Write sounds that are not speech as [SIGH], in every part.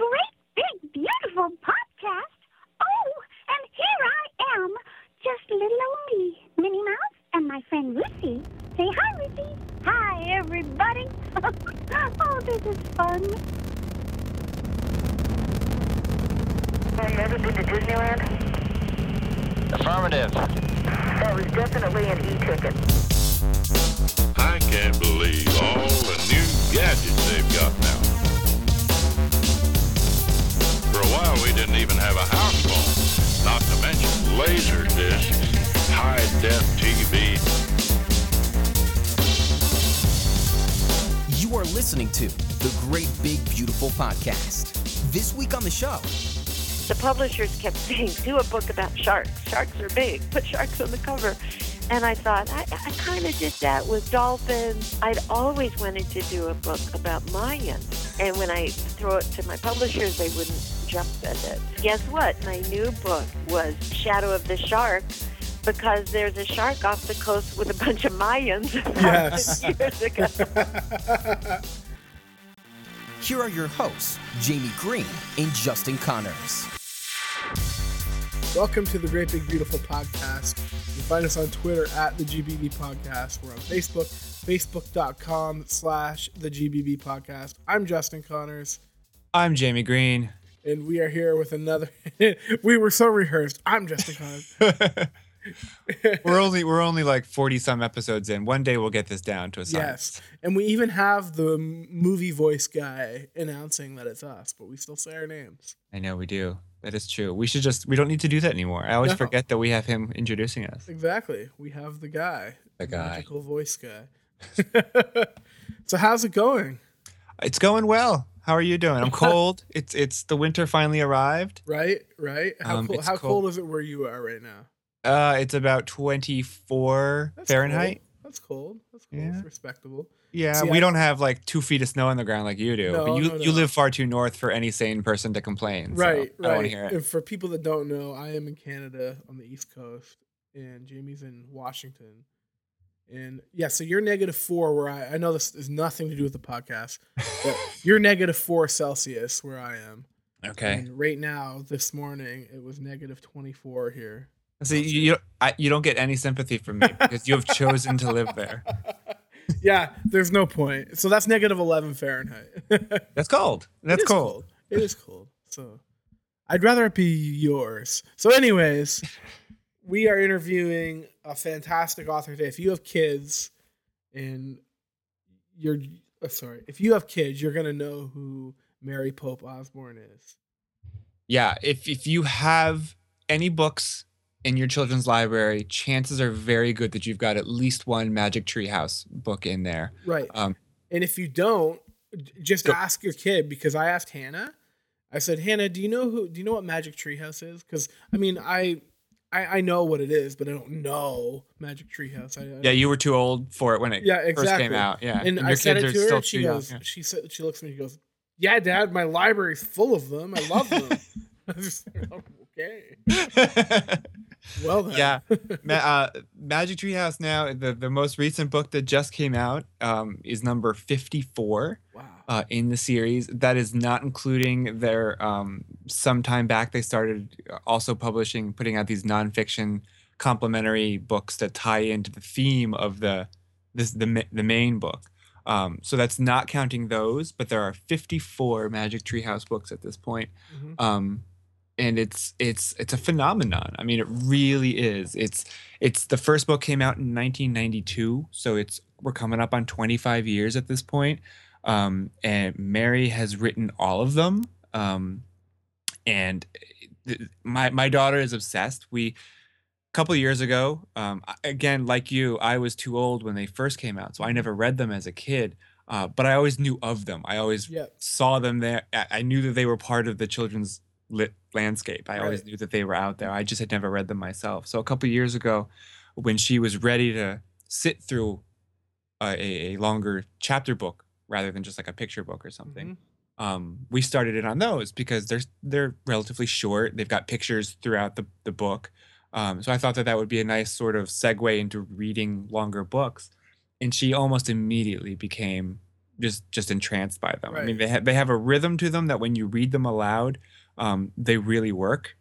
great big beautiful podcast. Oh, and here I am, just little old me, Minnie Mouse, and my friend Lucy. Say hi, Lucy. Hi, everybody. [LAUGHS] oh, this is fun. Have you ever been to Disneyland? Affirmative. That was definitely an e-ticket. I can't believe all the new gadgets they've got now. While, we didn't even have a house phone, not to mention laser discs, high-def TV. You are listening to the Great Big Beautiful Podcast. This week on the show, the publishers kept [LAUGHS] saying, do a book about sharks. Sharks are big. Put sharks on the cover. And I thought, I, I kind of did that with dolphins. I'd always wanted to do a book about Mayans. And when I threw it to my publishers, they wouldn't jump at it. Guess what? My new book was Shadow of the Shark because there's a shark off the coast with a bunch of Mayans [LAUGHS] Yes. years ago. [LAUGHS] here are your hosts, Jamie Green and Justin Connors. Welcome to the Great Big Beautiful Podcast. You can find us on Twitter at the GBB Podcast. We're on Facebook, facebook.com slash the GBB Podcast. I'm Justin Connors, I'm Jamie Green. And we are here with another. [LAUGHS] we were so rehearsed. I'm Justin Connors. [LAUGHS] we're only we're only like 40 some episodes in. One day we'll get this down to a science. yes. And we even have the movie voice guy announcing that it's us, but we still say our names. I know we do. That is true. We should just we don't need to do that anymore. I always No. forget that we have him introducing us. Exactly. We have the guy, The guy. magical voice guy. [LAUGHS] so, how's it going? It's going well. How are you doing? I'm cold. [LAUGHS] it's it's the winter finally arrived. Right, right. How, Um, cold, how cold. cold is it where you are right now? Uh it's about 24 That's Fahrenheit. Cold. That's cold. That's cold. Yeah. It's respectable. Yeah, See, we I- don't have like two feet of snow on the ground like you do. No, but you no, you no. live far too north for any sane person to complain. so right, I don't want right. to hear it. And for people that don't know, I am in Canada on the East Coast, and Jamie's in Washington. And yeah, so you're negative four, where I I know this is nothing to do with the podcast, but [LAUGHS] you're negative four Celsius where I am. Okay. And right now, this morning, it was negative twenty four here. See, you you, I, you don't get any sympathy from me because you have chosen to live there. [LAUGHS] yeah, there's no point. So that's negative eleven Fahrenheit. [LAUGHS] That's cold. That's It is cold. It is cold. So I'd rather it be yours. So, anyways, we are interviewing a fantastic author today. If you have kids and you're uh, sorry, if you have kids, you're gonna know who Mary Pope Osborne is. Yeah, if if you have any books in your children's library, chances are very good that you've got at least one Magic Tree House book in there. Right. Um, and if you don't, just Go- ask your kid because I asked Hannah. I said, Hannah, do you know who? Do you know what Magic Tree House is? Because I mean, I, I, I know what it is, but I don't know Magic Treehouse. I, I yeah, you were too old for it when it Yeah, first came out. Yeah, and, I your said kids it are to her. still and She too young, goes, yeah. she said, she looks at me. She goes, "Yeah, Dad, my library's full of them. I love them." [LAUGHS] I just "Oh, okay. [LAUGHS] Well then. yeah, [LAUGHS] Ma- uh, Magic Tree House now. The the most recent book that just came out um, is number fifty four. Wow. uh, in the series. That is not including their um, some time back they started also publishing, putting out these nonfiction complementary books that tie into the theme of the this the the main book. Um, so that's not counting those, but there are 54 Magic Treehouse books at this point. Mhm. Um, and it's it's it's a phenomenon. I mean, it really is. It's it's the first book came out in 1992, so it's we're coming up on 25 years at this point. Um, and Mary has written all of them. Um, and th- my my daughter is obsessed. We a couple years ago, um, again like you, I was too old when they first came out, so I never read them as a kid. Uh, but I always knew of them. I always Yeah. saw them there. I I knew that they were part of the children's lit landscape. I always knew that they were out there. I just had never read them myself. So a couple years ago, when she was ready to sit through a, a longer chapter book rather than just like a picture book or something, um, we started it on those because they're they're relatively short. They've got pictures throughout the the book. Um, so I thought that that would be a nice sort of segue into reading longer books. And she almost immediately became just just entranced by them. I mean, they have they have a rhythm to them that when you read them aloud, um, they really work.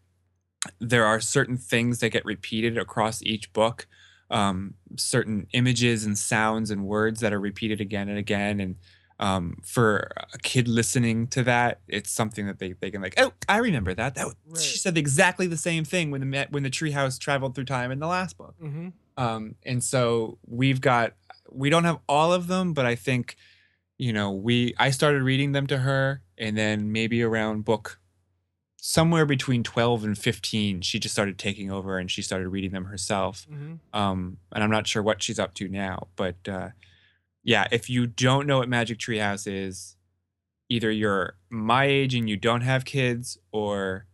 There are certain things that get repeated across each book, um, certain images and sounds and words that are repeated again and again. And um, for a kid listening to that, it's something that they, they can like. Oh, I remember that. That Right. she said exactly the same thing when the when the treehouse traveled through time in the last book. Mm-hmm. Um, and so we've got we don't have all of them, but I think you know we I started reading them to her, and then maybe around book somewhere between 12 and 15 she just started taking over and she started reading them herself Mm-hmm. um and i'm not sure what she's up to now but uh yeah if you don't know what magic treehouse is either you're my age and you don't have kids or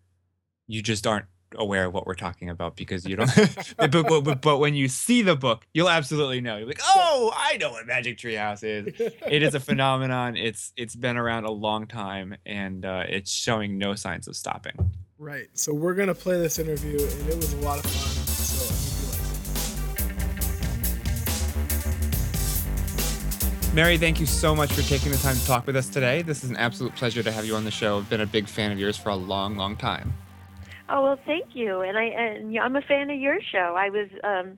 you just aren't aware of what we're talking about because you don't [LAUGHS] [LAUGHS] but, but, but, but when you see the book you'll absolutely know. You're like oh i know what magic treehouse is. It is a [LAUGHS] phenomenon. It's it's been around a long time and uh, it's showing no signs of stopping. Right. So we're gonna play this interview, and it was a lot of fun. Mary, thank you so much for taking the time to talk with us today. This is an absolute pleasure to have you on the show. I've been a big fan of yours for a long, long time. Oh well, thank you, and I and I'm a fan of your show. I was um,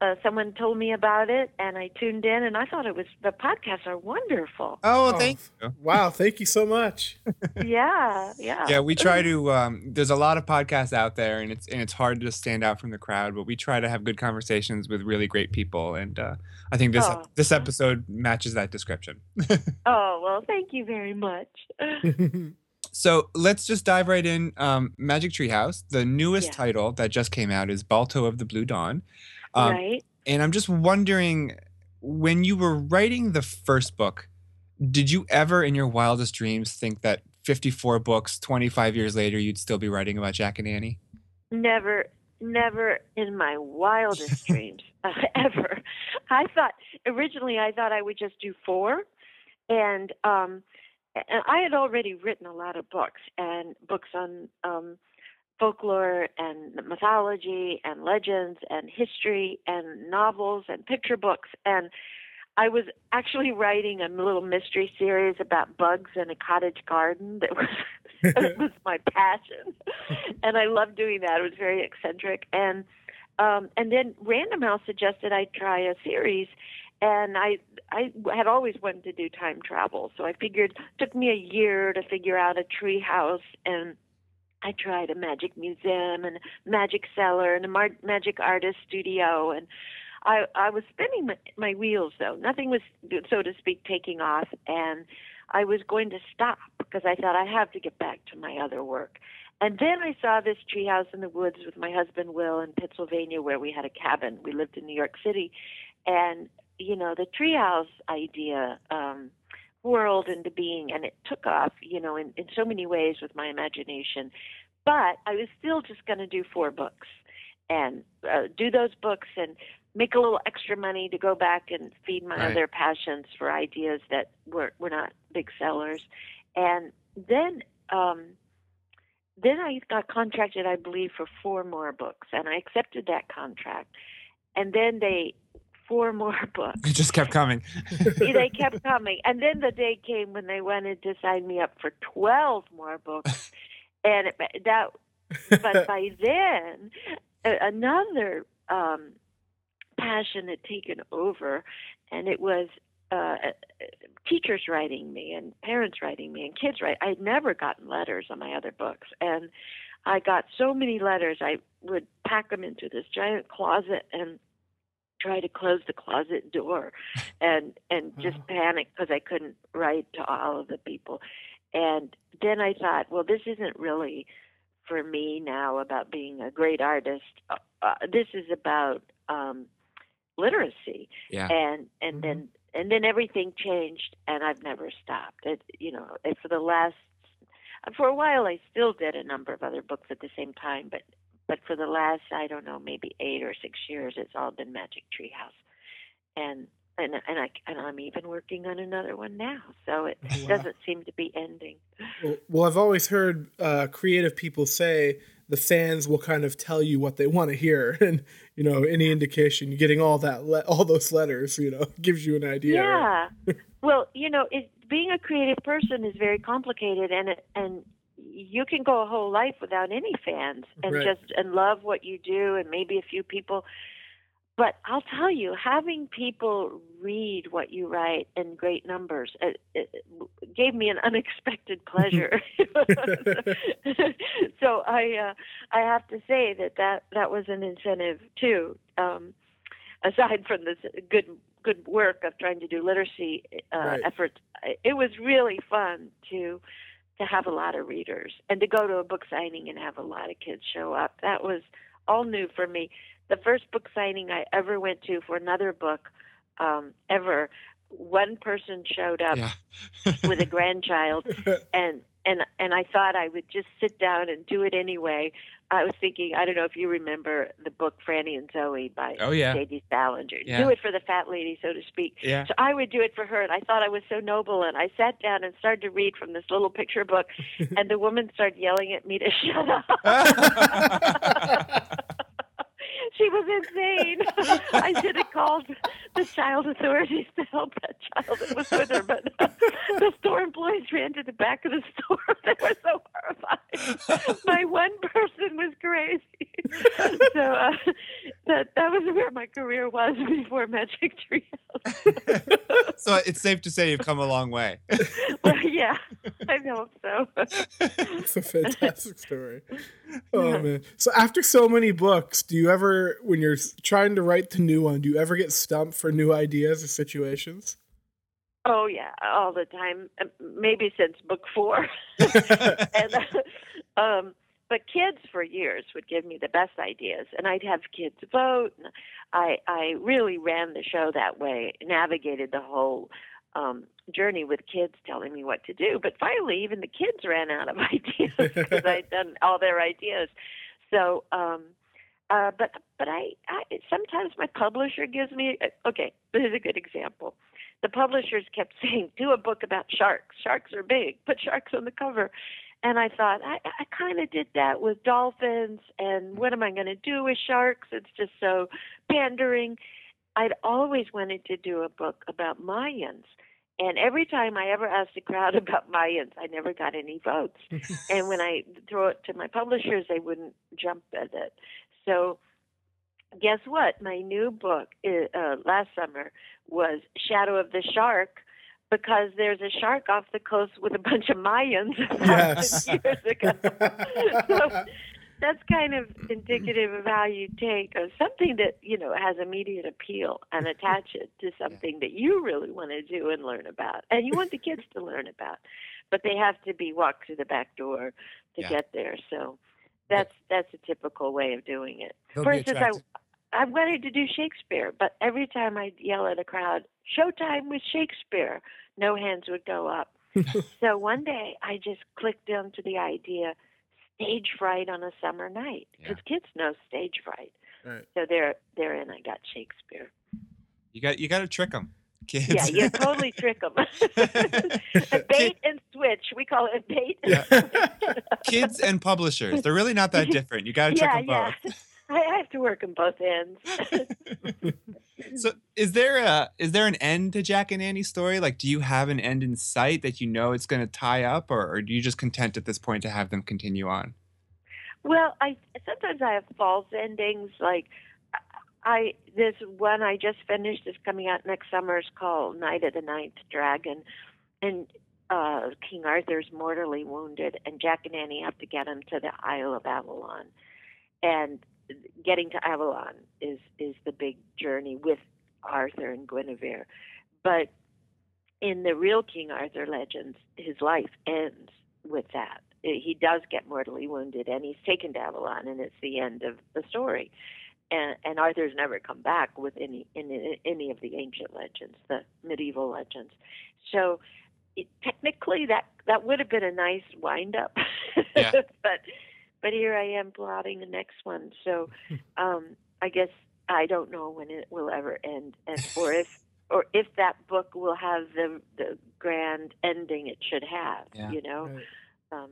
uh, someone told me about it, and I tuned in, and I thought it was the podcasts are wonderful. Oh, Oh, thank you. Wow. Thank you so much. [LAUGHS] yeah, yeah, Yeah, we try to. Um, there's a lot of podcasts out there, and it's and it's hard to stand out from the crowd. But we try to have good conversations with really great people, and uh, I think this Oh. this episode matches that description. [LAUGHS] Oh well, thank you very much. [LAUGHS] So let's just dive right in. Um, Magic Treehouse, the newest Yeah. title that just came out is Balto of the Blue Dawn. Um, right? And I'm just wondering, when you were writing the first book, did you ever in your wildest dreams think that 54 books, 25 years later, you'd still be writing about Jack and Annie? Never, never in my wildest [LAUGHS] dreams uh, ever. I thought originally I thought I would just do four, and um, and I had already written a lot of books and books on um, folklore and mythology and legends and history and novels and picture books and I was actually writing a little mystery series about bugs in a cottage garden that was [LAUGHS] it [LAUGHS] was my passion and I loved doing that. It was very eccentric and um and then Random House suggested I try a series and I I had always wanted to do time travel. So I figured it took me a year to figure out a tree house and I tried a magic museum and a magic cellar and a mar- magic artist studio and I I was spinning my, my wheels though. Nothing was so to speak taking off and I was going to stop because I thought I have to get back to my other work. And then I saw this treehouse in the woods with my husband Will in Pennsylvania where we had a cabin. We lived in New York City and you know the treehouse idea um whirled into being and it took off you know in, in so many ways with my imagination but i was still just going to do four books and uh, do those books and make a little extra money to go back and feed my Right. other passions for ideas that were were not big sellers and then um then I got contracted, I believe, for four more books, and I accepted that contract. And then they, four more [LAUGHS] books It just kept coming. [LAUGHS] they kept [LAUGHS] coming. And then the day came when they wanted to sign me up for 12 more books. And it, that, but by then, another um, passion had taken over, and it was uh, teachers writing me and parents writing me and kids write. I had never gotten letters on my other books, and I got so many letters. I would pack them into this giant closet and try to close the closet door, [LAUGHS] and and just panic because I couldn't write to all of the people. And then I thought, well, this isn't really for me now about being a great artist. Uh, uh, this is about um, literacy Yeah. and and then and then everything changed and i've never stopped it you know for the last for a while i still did a number of other books at the same time but but for the last i don't know maybe eight or six years it's all been magic treehouse and and and i and i'm even working on another one now so it Wow. doesn't seem to be ending Well, well, I've always heard uh, creative people say the fans will kind of tell you what they want to hear, [LAUGHS] and you know any indication you're getting all that le- all those letters, you know, [LAUGHS] gives you an idea. right? Yeah. [LAUGHS] well, you know, it, being a creative person is very complicated, and it, and you can go a whole life without any fans and Right. just and love what you do, and maybe a few people. But I'll tell you, having people read what you write in great numbers it, it gave me an unexpected [LAUGHS] pleasure. [LAUGHS] so I uh, I have to say that that that was an incentive too. Um, aside from this good good work of trying to do literacy uh, Right. efforts, it was really fun to to have a lot of readers and to go to a book signing and have a lot of kids show up. That was all new for me. The first book signing I ever went to for another book um, ever, one person showed up Yeah. with a grandchild [LAUGHS] and and and I thought I would just sit down and do it anyway. I was thinking, I don't know if you remember the book Franny and Zooey by Oh, yeah. J.D. Salinger. Yeah. Do it for the fat lady, so to speak. Yeah. So I would do it for her, and I thought I was so noble. And I sat down and started to read from this little picture book, [LAUGHS] and the woman started yelling at me to shut up. [LAUGHS] she was insane. [LAUGHS] I should have called the child authorities to help that child that was with her, but [LAUGHS] the store employees ran to the back of the store. [LAUGHS] They were so horrified. My one person was crazy. So uh, that that was where my career was before Magic Treehouse. so it's safe to say you've come a long way. well, yeah, I hope so. It's a fantastic story. Oh man! So after so many books, do you ever, when you're trying to write the new one, do you ever get stumped for new ideas or situations? Oh yeah, all the time. Maybe since book four. [LAUGHS] and uh, um, but kids for years would give me the best ideas, and I'd have kids vote. And I I really ran the show that way, navigated the whole um, journey with kids telling me what to do. But finally, even the kids ran out of [LAUGHS] ideas because [LAUGHS] I'd done all their ideas. So. um uh, but but I, I sometimes my publisher gives me okay. This is a good example the publishers kept [LAUGHS] saying, "Do a book about sharks. Sharks are big. Put sharks on the cover." And I thought, I, I kind of did that with dolphins, and what am I going to do with sharks? It's just so pandering. I'd always wanted to do a book about Mayans. And every time I ever asked the crowd [LAUGHS] about Mayans, I never got any votes. [LAUGHS] and when I throw it to my publishers, they wouldn't jump at it. So, guess what? My new book i- uh, last summer was Shadow of the Shark because there's a shark off the coast with a bunch of Mayans [LAUGHS] Yes. years ago. so that's kind of indicative of how you take uh, something that you know has immediate appeal and [LAUGHS] attach it to something that you really want to do and learn about, and you want the kids to learn about, but they have to be walked through the back door to Yeah. get there. So that's that's a typical way of doing it. They'll For instance, I I wanted to do Shakespeare, but every time I'd yell at a crowd, "Showtime with Shakespeare," no hands would go up. [LAUGHS] so one day I just clicked onto the idea stage fright on a summer night because kids know stage fright. Right. So they're they're in. I got Shakespeare. You got you got to trick them, kids. Yeah, you totally trick them. [LAUGHS] bait and switch. We call it bait. Switch. kids and publishers. They're really not that [LAUGHS] different. You got to trick yeah, them yeah. both. I have to work on both ends. [LAUGHS] So is there a is there an end to Jack and Annie's story? Like, do you have an end in sight that you know it's going to tie up, or, or do you just content at this point to have them continue on? Well, I sometimes I have false endings. Like I this one I just finished is coming out next summer. is called Night of the Ninth Dragon, and uh, King Arthur's mortally wounded, and Jack and Annie have to get him to the Isle of Avalon, and getting to Avalon is is the big journey with Arthur and Guinevere, but in the real King Arthur legends, his life ends with that he does get mortally wounded and he's taken to Avalon and it's the end of the story. And, and Arthur's never come back with any in any of the ancient legends, the medieval legends. So it, technically, that that would have been a nice wind up, Yeah. [LAUGHS] but but here I am plotting the next one. So [LAUGHS] um, I guess I don't know when it will ever end, and or if [LAUGHS] or if that book will have the the grand ending it should have. Yeah. You know Right. um,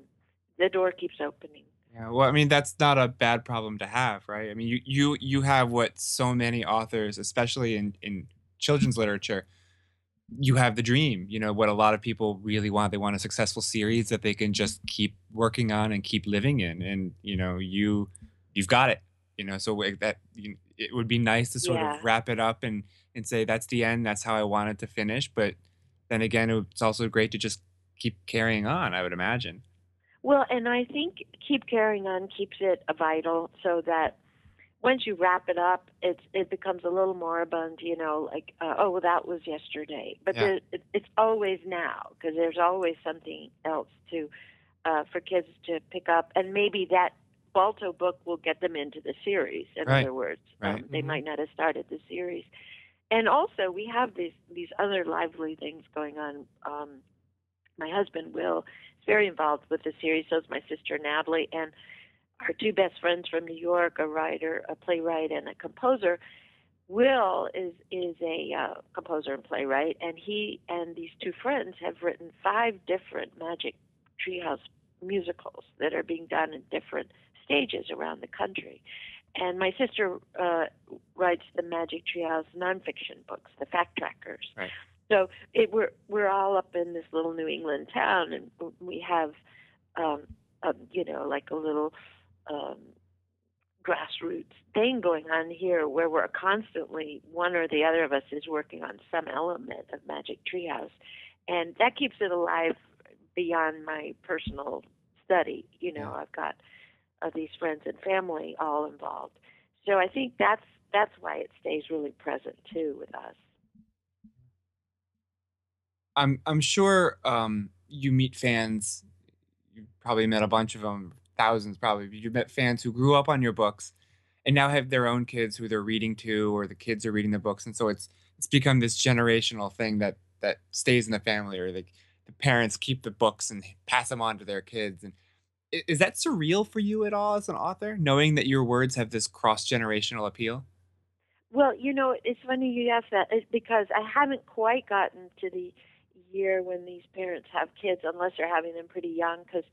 the door keeps opening. Yeah, well, I mean that's not a bad problem to have, right? I mean, you you you have what so many authors, especially in in children's literature, you have the dream. You know what a lot of people really want. They want a successful series that they can just keep working on and keep living in. And you know, you you've got it. You know, so that you, it would be nice to sort Yeah. of wrap it up and and say that's the end. That's how I wanted to finish. But then again, it's also great to just keep carrying on. I would imagine. Well, and I think keep carrying on keeps it vital so that once you wrap it up, it's it becomes a little moribund, you know, like uh, oh, well, that was yesterday, but Yeah. it, it's always now because there's always something else to uh, for kids to pick up, and maybe that Balto book will get them into the series. In Right. other words, Right. um, they Mhm. might not have started the series, and also we have these these other lively things going on. Um, my husband Will is very involved with the series. So is my sister Natalie, and our two best friends from New York, a writer, a playwright, and a composer. Will is is a uh, composer and playwright, and he and these two friends have written five different Magic Treehouse musicals that are being done in different stages around the country. And my sister uh, writes the Magic Treehouse nonfiction books, the Fact Trackers. Right. So it, we're we're all up in this little New England town, and we have, um, a, you know, like a little um, grassroots thing going on here, where we're constantly one or the other of us is working on some element of Magic Treehouse, and that keeps it alive beyond my personal study. You know, Yeah. I've got uh, these friends and family all involved, so I think that's that's why it stays really present too with us. I'm I'm sure um, you meet fans. You probably met a bunch of them, thousands probably. but You met fans who grew up on your books, and now have their own kids who they're reading to, or the kids are reading the books, and so it's it's become this generational thing that that stays in the family, or like the parents keep the books and pass them on to their kids. And is that surreal for you at all as an author, knowing that your words have this cross generational appeal? Well, you know, it's funny you ask that because I haven't quite gotten to the year when these parents have kids, unless they're having them pretty young. Because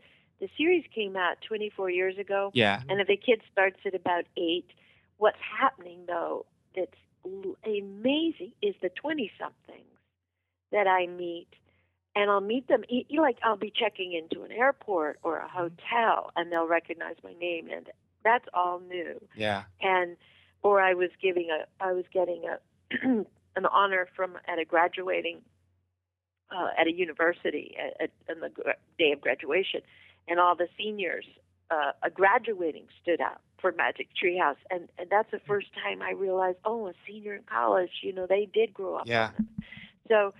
the series came out 24 years ago, Yeah, and if a kid starts at about eight, what's happening though that's amazing is the 20 somethings that I meet. And I'll meet them, like I'll be checking into an airport or a hotel, and they'll recognize my name, and that's all new. Yeah, and or I was giving a I was getting a [CLEARS THROAT] an honor from at a graduating uh, at a university at, at, on the day of graduation, and all the seniors uh, graduating stood up for Magic Treehouse, and and that's the first time I realized, oh, a senior in college, you know, they did grow up. Yeah. So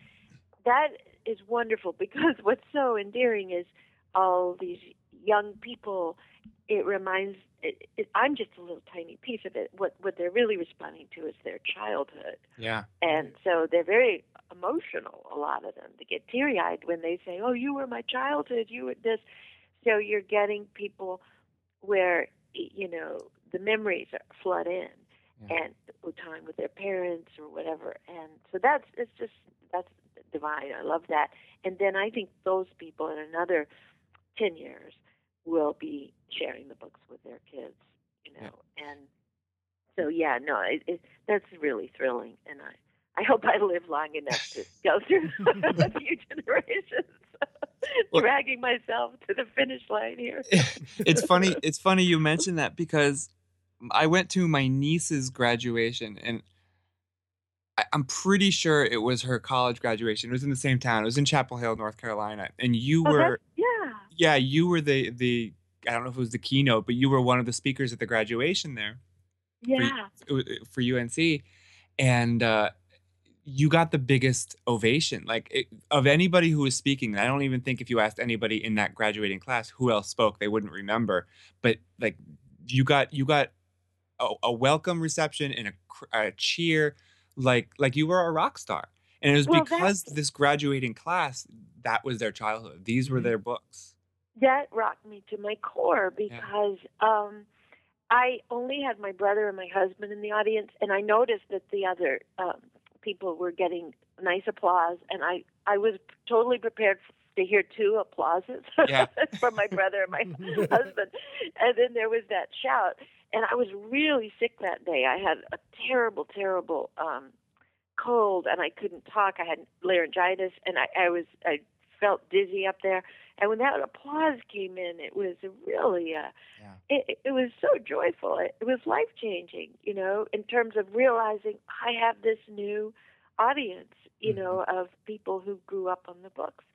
that is wonderful [LAUGHS] because what's so endearing is all these young people. It reminds it, it, I'm just a little tiny piece of it. What what they're really responding to is their childhood, yeah, and so they're very emotional. A lot of them they get teary eyed when they say, "Oh, you were my childhood. You were this." So you're getting people where you know the memories are flood in, Yeah. and with time with their parents or whatever. And so that's it's just that's divine. I love that. And then I think those people in another ten years will be sharing the books with their kids. You know, and so yeah, no, it, it, that's really thrilling, and I I hope I live long enough to go through [LAUGHS] a few [LAUGHS] generations. Dragging myself to the finish line here. [LAUGHS] it's funny it's funny you mentioned that because i went to my niece's graduation and I, i'm pretty sure it was her college graduation it was in the same town it was in chapel hill north carolina and you Oh, were yeah. yeah you were the the i don't know if it was the keynote but you were one of the speakers at the graduation there Yeah. was- for unc and uh you got the biggest ovation like it, of anybody who was speaking i don't even think if you asked anybody in that graduating class who else spoke they wouldn't remember but like you got you got a, a welcome reception and a, a cheer like like you were a rock star. And it was Well, because this graduating class that was their childhood. These were Mhm. their books. That rocked me to my core because um I only had my brother and my husband in the audience and I noticed that the other um people were getting nice applause and I I was totally prepared to hear two applauses [LAUGHS] Yeah. from my brother and my [LAUGHS] husband. And then there was that shout. And I was really sick that day. I had a terrible, terrible um, cold, and I couldn't talk. I had laryngitis, and I, I was I felt dizzy up there. And when that applause came in, it was really uh, Yeah. it, it was so joyful. It, it was life changing, you know, in terms of realizing I have this new audience, you know, of people who grew up on the books.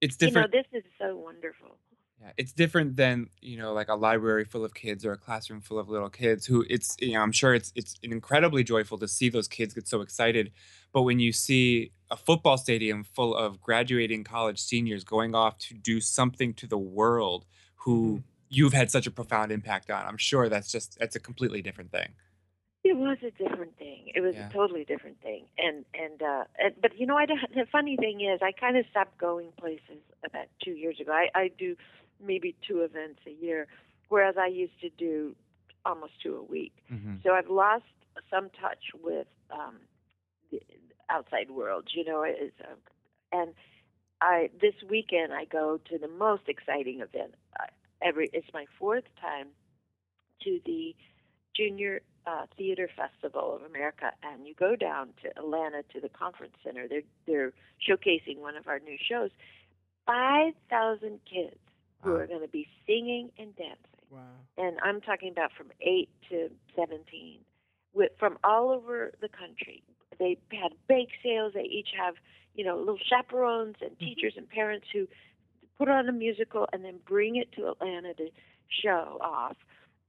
It's You different. know, this is so wonderful. Yeah, it's different than you know, like a library full of kids or a classroom full of little kids. Who it's you know, I'm sure it's it's incredibly joyful to see those kids get so excited. But when you see a football stadium full of graduating college seniors going off to do something to the world, who you've had such a profound impact on, I'm sure that's just that's a completely different thing. It was a different thing. It was Yeah. a totally different thing. And and uh and, but you know, I the funny thing is, I kind of stopped going places about two years ago. I I do maybe two events a year, whereas I used to do almost two a week. Mm-hmm. So I've lost some touch with um, the outside world. You know, is uh, and I this weekend I go to the most exciting event uh, every. It's my fourth time to the Junior uh, Theater Festival of America, and you go down to Atlanta to the conference center. They're they're showcasing one of our new shows. Five thousand kids who Wow. are going to be singing and dancing Wow. and I'm talking about from 8 to 17, with from all over the country. They had bake sales. They each have, you know, little chaperones and mm-hmm. teachers and parents who put on a musical and then bring it to Atlanta to show off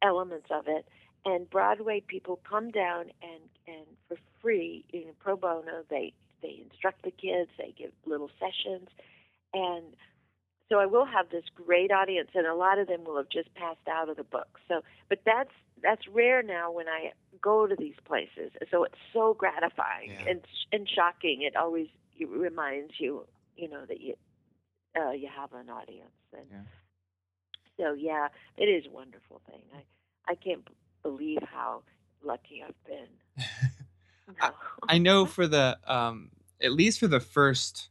elements of it. And Broadway people come down and and for free, you know, pro bono. They they instruct the kids. They give little sessions, and so I will have this great audience, and a lot of them will have just passed out of the book. So, but that's that's rare now when I go to these places. So it's so gratifying Yeah. and and shocking. It always it reminds you, you know, that you uh, you have an audience, and Yeah. so yeah, it is a wonderful thing. I I can't believe how lucky I've been. [LAUGHS] I- I know for the um at least for the first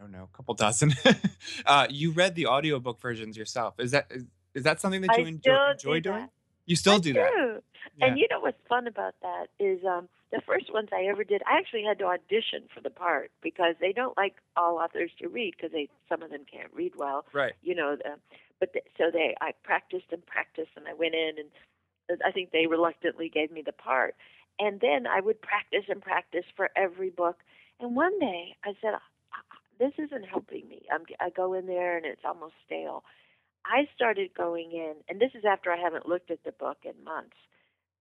don't know, a couple dozen. [LAUGHS] uh you read the audiobook versions yourself. Is that is, is that something that I you enjoy, enjoy do doing? that. You still I do that. do. And you know what's fun about that is um, the first ones I ever did, I actually had to audition for the part because they don't like all authors to read because they some of them can't read well, right. you know. The, but the, so they, I practiced and practiced, and I went in, and I think they reluctantly gave me the part. And then I would practice and practice for every book. And one day I said, "Ah, "This isn't helping me." I'm, I go in there and it's almost stale. I started going in, and this is after I haven't looked at the book in months.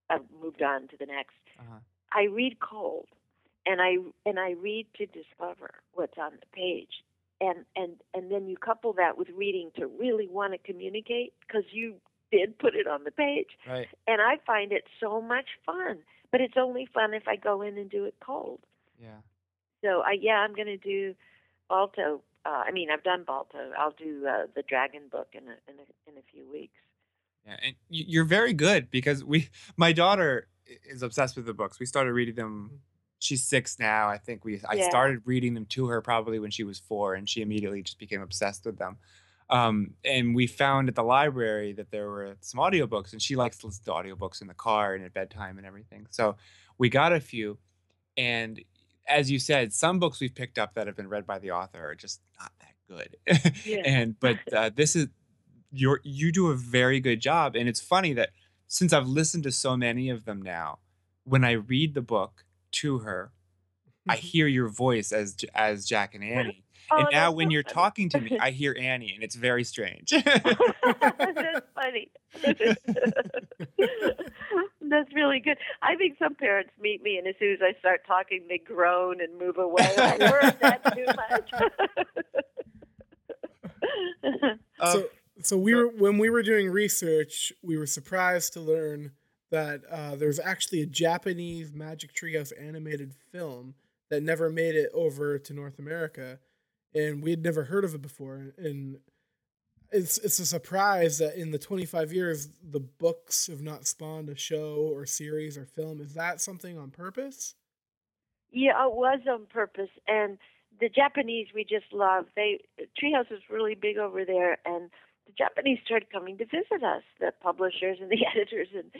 I've moved on to the next. Uh-huh. I read cold, and I and I read to discover what's on the page, and and and then you couple that with reading to really want to communicate because you did put it on the page, Right. and I find it so much fun. But it's only fun if I go in and do it cold. Yeah. So I yeah, I'm going to do Balto. Uh, I mean, I've done Balto. I'll do uh, the Dragon book in a, in a in a few weeks. Yeah, and you're very good because we, [LAUGHS] my daughter is obsessed with the books. We started reading them. She's six now. I think we. I Yeah. started reading them to her probably when she was four, and she immediately just became obsessed with them. Um, and we found at the library that there were some audiobooks, and she likes to listen to audiobooks in the car and at bedtime and everything. So we got a few, and as you said, some books we've picked up that have been read by the author are just not that good. [LAUGHS] Yeah. and but uh, this is you're you do a very good job and it's funny that since i've listened to so many of them now when i read the book to her i hear your voice as as jack and annie Oh, and now when so you're funny. talking to me [LAUGHS] i hear annie and it's very strange [LAUGHS] That's [LAUGHS] funny. That's really good. I think some parents meet me, and as soon as I start talking, they groan and move away. Like, we're that too much. Um, so so we were when we were doing research, we were surprised to learn that uh, there's actually a Japanese Magic Treehouse animated film that never made it over to North America, and we had never heard of it before. And it's it's a surprise that in the 25 years the books have not spawned a show or series or film. Is that something on purpose? Yeah, it was on purpose, and the Japanese we just love. They Treehouse is really big over there, and the Japanese started coming to visit us, the publishers and the [LAUGHS] editors, and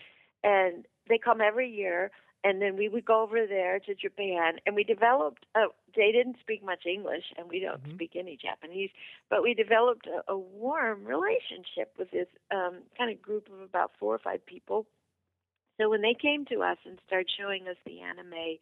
and they come every year. And then we would go over there to Japan, and we developed. A, they didn't speak much English, and we don't Mhm. speak any Japanese, but we developed a, a warm relationship with this um, kind of group of about four or five people. So when they came to us and started showing us the anime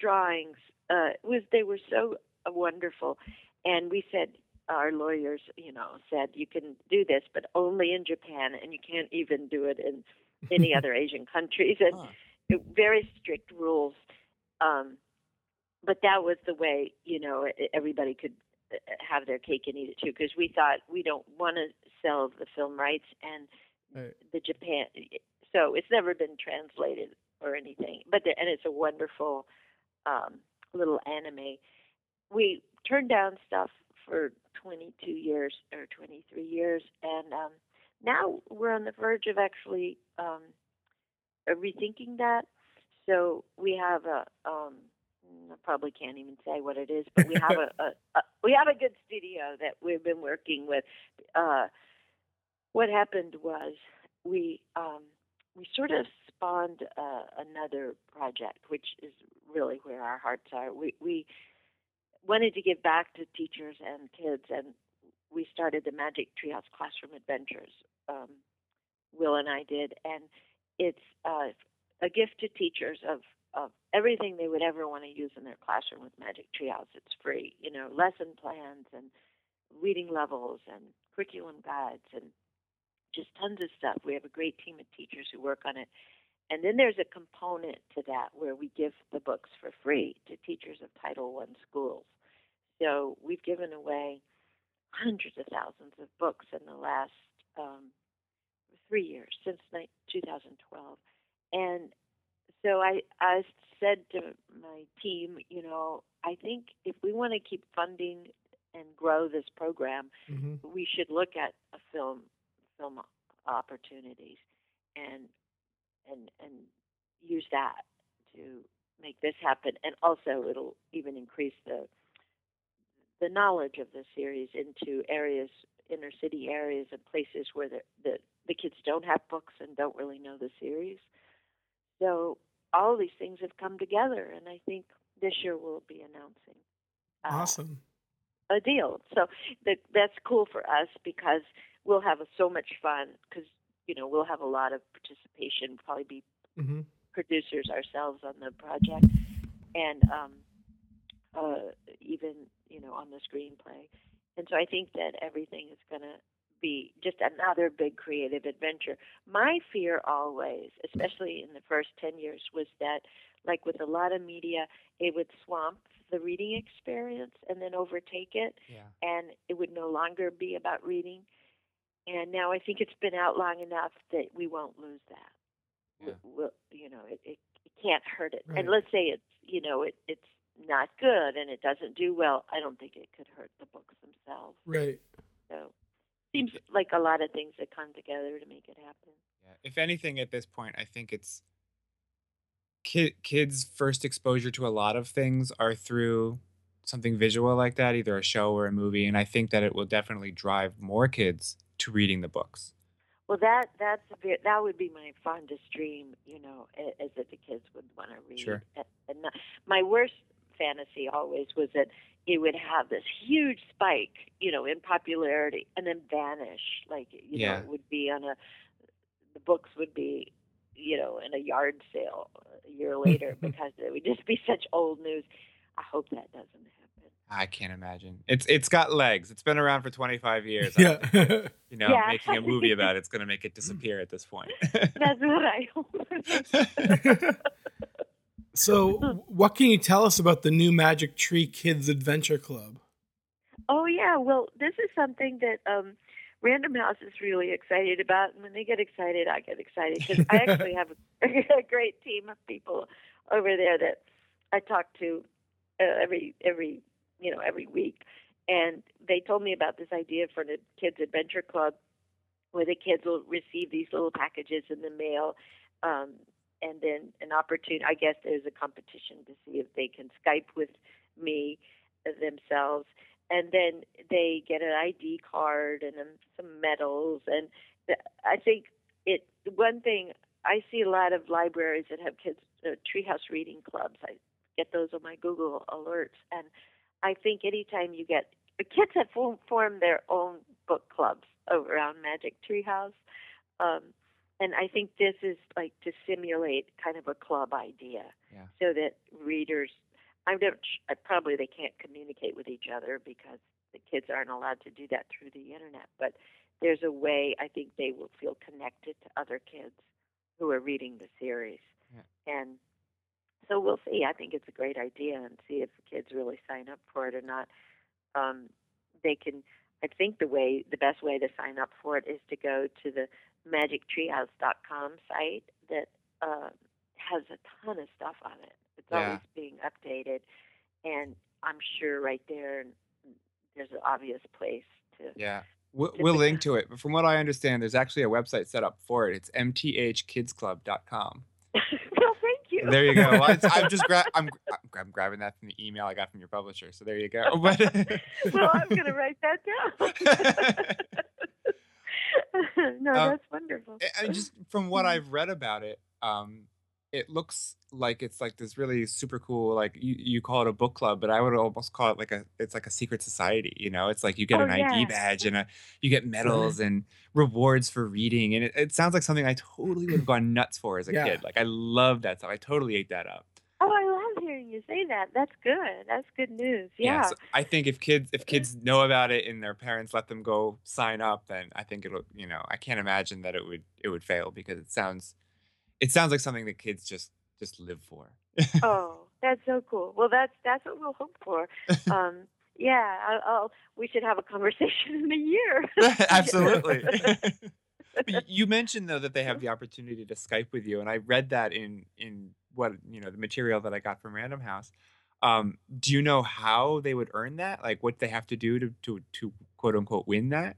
drawings, uh, was they were so uh, wonderful, and we said our lawyers, you know, said you can do this, but only in Japan, and you can't even do it in [LAUGHS] any other Asian countries, and Huh. Very strict rules. Um, but that was the way, you know, everybody could have their cake and eat it too, because we thought we don't want to sell the film rights and Right. the Japan. So it's never been translated or anything, but the, and it's a wonderful um, little anime. We turned down stuff for 22 years or 23 years, and um, now we're on the verge of actually um, rethinking that. So we have a um, I probably can't even say what it is, but we have a, a, a we have a good studio that we've been working with. Uh, what happened was we um, we sort of spawned uh, another project, which is really where our hearts are. We we wanted to give back to teachers and kids, and we started the Magic Treehouse Classroom Adventures. Um, Will and I did, and it's uh, a gift to teachers of of everything they would ever want to use in their classroom with Magic Treehouse. It's free, you know, lesson plans and reading levels and curriculum guides and just tons of stuff. We have a great team of teachers who work on it. And then there's a component to that where we give the books for free to teachers of Title I schools. So we've given away hundreds of thousands of books in the last um, three years, since 2012. And so I, I said to my team, you know, I think if we want to keep funding and grow this program, hmm we should look at a film film opportunities and and and use that to make this happen and also it'll even increase the the knowledge of the series into areas inner city areas and places where the the, the kids don't have books and don't really know the series so all these things have come together and i think this year we'll be announcing uh, Awesome. a deal. So that that's cool for us because we'll have so much fun because you know we'll have a lot of participation. Probably be hmm producers ourselves on the project, and um, uh, even you know on the screenplay. And so I think that everything is going to be just another big creative adventure. My fear always, especially in the first 10 years, was that, like with a lot of media, it would swamp the reading experience and then overtake it, Yeah. and it would no longer be about reading. And now I think it's been out long enough that we won't lose that. Yeah. We'll, you know, it, it, it can't hurt it. Right. And let's say it's, you know, it, it's not good and it doesn't do well. I don't think it could hurt the books themselves. Right. So seems like a lot of things that come together to make it happen. Yeah. If anything, at this point, I think it's kid kids' first exposure to a lot of things are through something visual like that, either a show or a movie, and I think that it will definitely drive more kids to reading the books. Well, that that's a bit, that would be my fondest dream, you know, a- is that the kids would want to read. Sure. And my worst fantasy always was that it would have this huge spike, you know, in popularity and then vanish. Like, you Yeah. know, it would be on a, the books would be, you know, in a yard sale a year [LAUGHS] later because it would just be such old news. I hope that doesn't happen. I can't imagine. It's it's got legs. It's been around for 25 years. I don't think, Yeah. you know, Yeah. making a movie about it's going to make it [LAUGHS] disappear at this point. That's what I hope. [LAUGHS] so, [LAUGHS] what can you tell us about the new Magic Tree Kids Adventure Club? Oh yeah, well, this is something that um, Random House is really excited about, and when they get excited, I get excited because I actually have a, [LAUGHS] [LAUGHS] a great team of people over there that I talk to uh, every every you know every week, and they told me about this idea for the kids adventure club, where the kids will receive these little packages in the mail. Um, and then an opportunity, I guess there's a competition to see if they can Skype with me themselves, and then they get an ID card and some medals. And I think it one thing I see a lot of libraries that have kids uh, treehouse reading clubs. I get those on my Google alerts, and I think anytime you get kids have formed their own book clubs around Magic Treehouse. Um, and I think this is like to simulate kind of a club idea, Yeah. so that readers, I don't, I probably they can't communicate with each other because the kids aren't allowed to do that through the internet. But there's a way I think they will feel connected to other kids who are reading the series, Yeah. and so we'll see. I think it's a great idea, and see if the kids really sign up for it or not. Um, they can. I think the way, the best way to sign up for it is to go to the magictreehouse.com site that uh, has a ton of stuff on it. It's Yeah. always being updated, and I'm sure right there there's an obvious place to. Yeah. We'll, to we'll link to it. But from what I understand, there's actually a website set up for it. It's mthkidsclub.com. [LAUGHS] well, thank you. There you go. Well, I'm just [LAUGHS] gra- I'm, I'm, grabbing that from the email I got from your publisher. So there you go. [LAUGHS] But well, I'm going to write that down. [LAUGHS] no, Um, that's wonderful. I- I just from what I've read about it, um, it looks like it's like this really super cool. Like you, you call it a book club, but I would almost call it like a it's like a secret society. You know, it's like you get Oh, an ID badge and a you get medals and rewards for reading, and it, it sounds like something I totally would have gone nuts for as a Yeah. kid. Like I love that stuff. I totally ate that up. Oh, I love hearing you say that. That's good. That's good news. Yeah. so I think if kids if kids know about it and their parents let them go sign up, then I think it'll you know I can't imagine that it would it would fail because it sounds it sounds like something that kids just just live for. oh, that's so cool. Well, that's that's what we'll hope for. [LAUGHS] Um, yeah, I'll, I'll, we should have a conversation [LAUGHS] in a year. [LAUGHS] Absolutely. You mentioned though that they have the opportunity to Skype with you, and I read that in in what you know the material that I got from Random House. Um, do you know how they would earn that? Like what they have to do to to to quote unquote win that?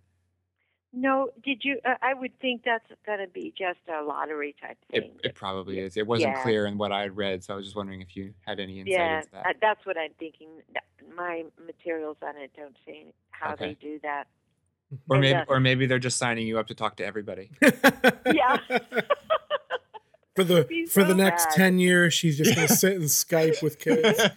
no, did you? Uh, I would think that's going to be just a lottery type thing. it probably is. It wasn't Yeah. clear in what I had read, so I was just wondering if you had any insight yeah, into that. uh, that's what I'm thinking. My materials on it don't say how Okay. they do that. or and, maybe or maybe they're just signing you up to talk to everybody. Yeah. [LAUGHS] [LAUGHS] [LAUGHS] for the Be for the next bad. ten years, she's just gonna [LAUGHS] sit and Skype with kids. [LAUGHS]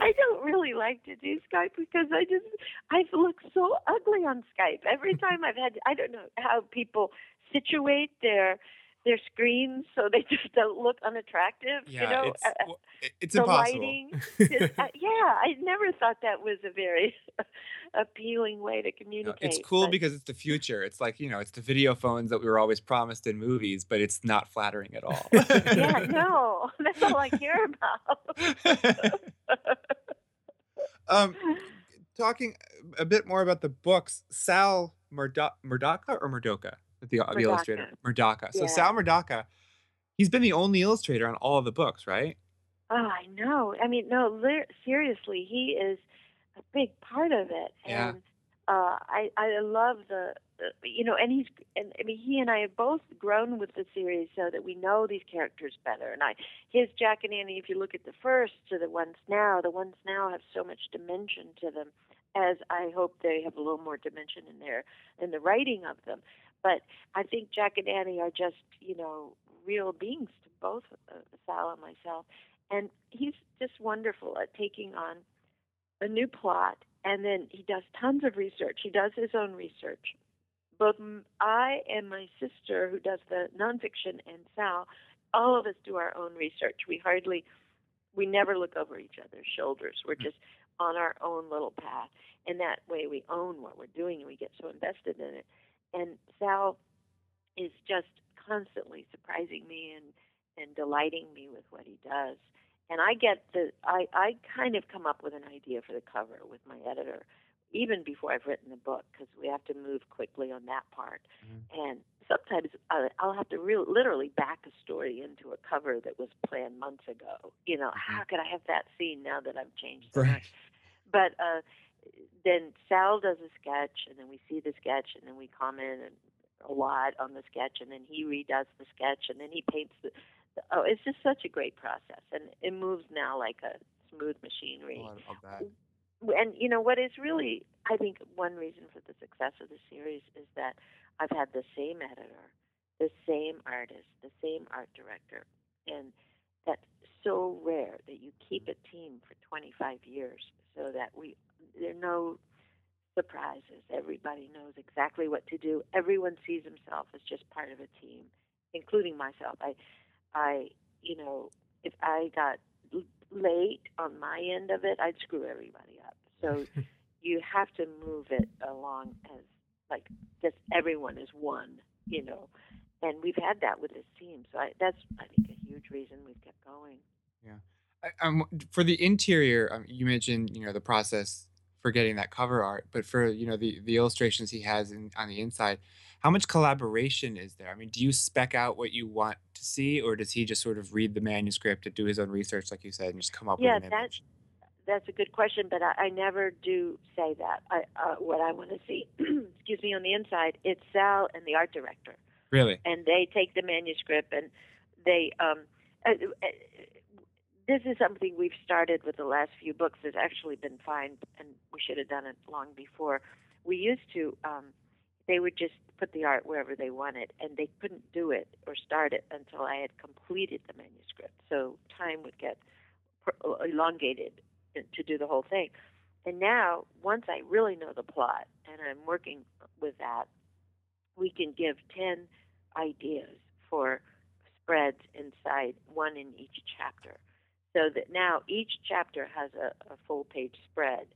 I don't really like to do Skype because I just I look so ugly on Skype. Every [LAUGHS] time I've had I don't know how people situate their their screens so they [LAUGHS] just don't look unattractive. yeah, you know, it's Uh, well, it's the impossible. lighting. [LAUGHS] Just, uh, yeah, I never thought that was a very [LAUGHS] appealing way to No, communicate. it's cool but- because it's the future. It's like, you know, it's the video phones that we were always promised in movies, but it's not flattering at all. yeah, no, that's all I care about. um, talking a bit more about the books, Sal Murdo- Murdocca or Murdocca, the, the illustrator? Murdocca. So Yeah. Sal Murdocca, he's been the only illustrator on all of the books, right? Oh, I know. I mean, no, li- seriously, he is a big part of it. Yeah. And uh, I I love the, the you know, and he's and I mean he and I have both grown with the series so that we know these characters better. And I his Jack and Annie, if you look at the first to the ones now, the ones now have so much dimension to them. As I hope they have a little more dimension in their in the writing of them. But I think Jack and Annie are just you know real beings to both uh, Sal and myself. And he's just wonderful at taking on a new plot and then he does tons of research. He does his own research. Both i and my sister who does the nonfiction and sal all of us do our own research. We hardly we never look over each other's shoulders. We're just on our own little path. And that way we own what we're doing and we get so invested in it and sal is just constantly surprising me and and delighting me with what he does. And I get the I I kind of come up with an idea for the cover with my editor even before I've written the book because we have to move quickly on that part. And sometimes I'll have to real literally back a story into a cover that was planned months ago. You know, how could I have that scene now that I've changed Right. But uh, then Sal does a sketch, and then we see the sketch, and then we comment and a lot on the sketch, and then he redoes the sketch, and then he paints the. the oh, it's just such a great process, and it moves now like a smooth machinery. Oh, I love that. and you know what is really, I think, one reason for the success of the series is that I've had the same editor, the same artist, the same art director, and that's so rare that you keep a team for 25 years, so that we there are no surprises. Everybody knows exactly what to do. Everyone sees himself as just part of a team, including myself. I, I, you know, if I got late on my end of it, I'd screw everybody up. So [LAUGHS] you have to move it along as like just everyone is one, you know. And we've had that with this team, so I, that's I think a huge reason we've kept going. I- Um, for the interior, um, you mentioned you know the process for getting that cover art, but for you know the the illustrations he has in, on the inside, how much collaboration is there? I mean, do you spec out what you want to see, or does he just sort of read the manuscript and do his own research, like you said, and just come up Yeah, with an image? That's a good question, but I, I never do say that. I, uh, what I want to see, [CLEARS THROAT] excuse me, on the inside, it's Sal and the art director. Really? and they take the manuscript and they um uh, uh, this is something we've started with the last few books. That's actually been fine and we should have done it long before. We used to um they would just put the art wherever they wanted and they couldn't do it or start it until i had completed the manuscript. So time would get elongated to do the whole thing. And now once i really know the plot and i'm working with that we can give 10 ideas for spreads inside one in each chapter. So that now each chapter has a, a full page spread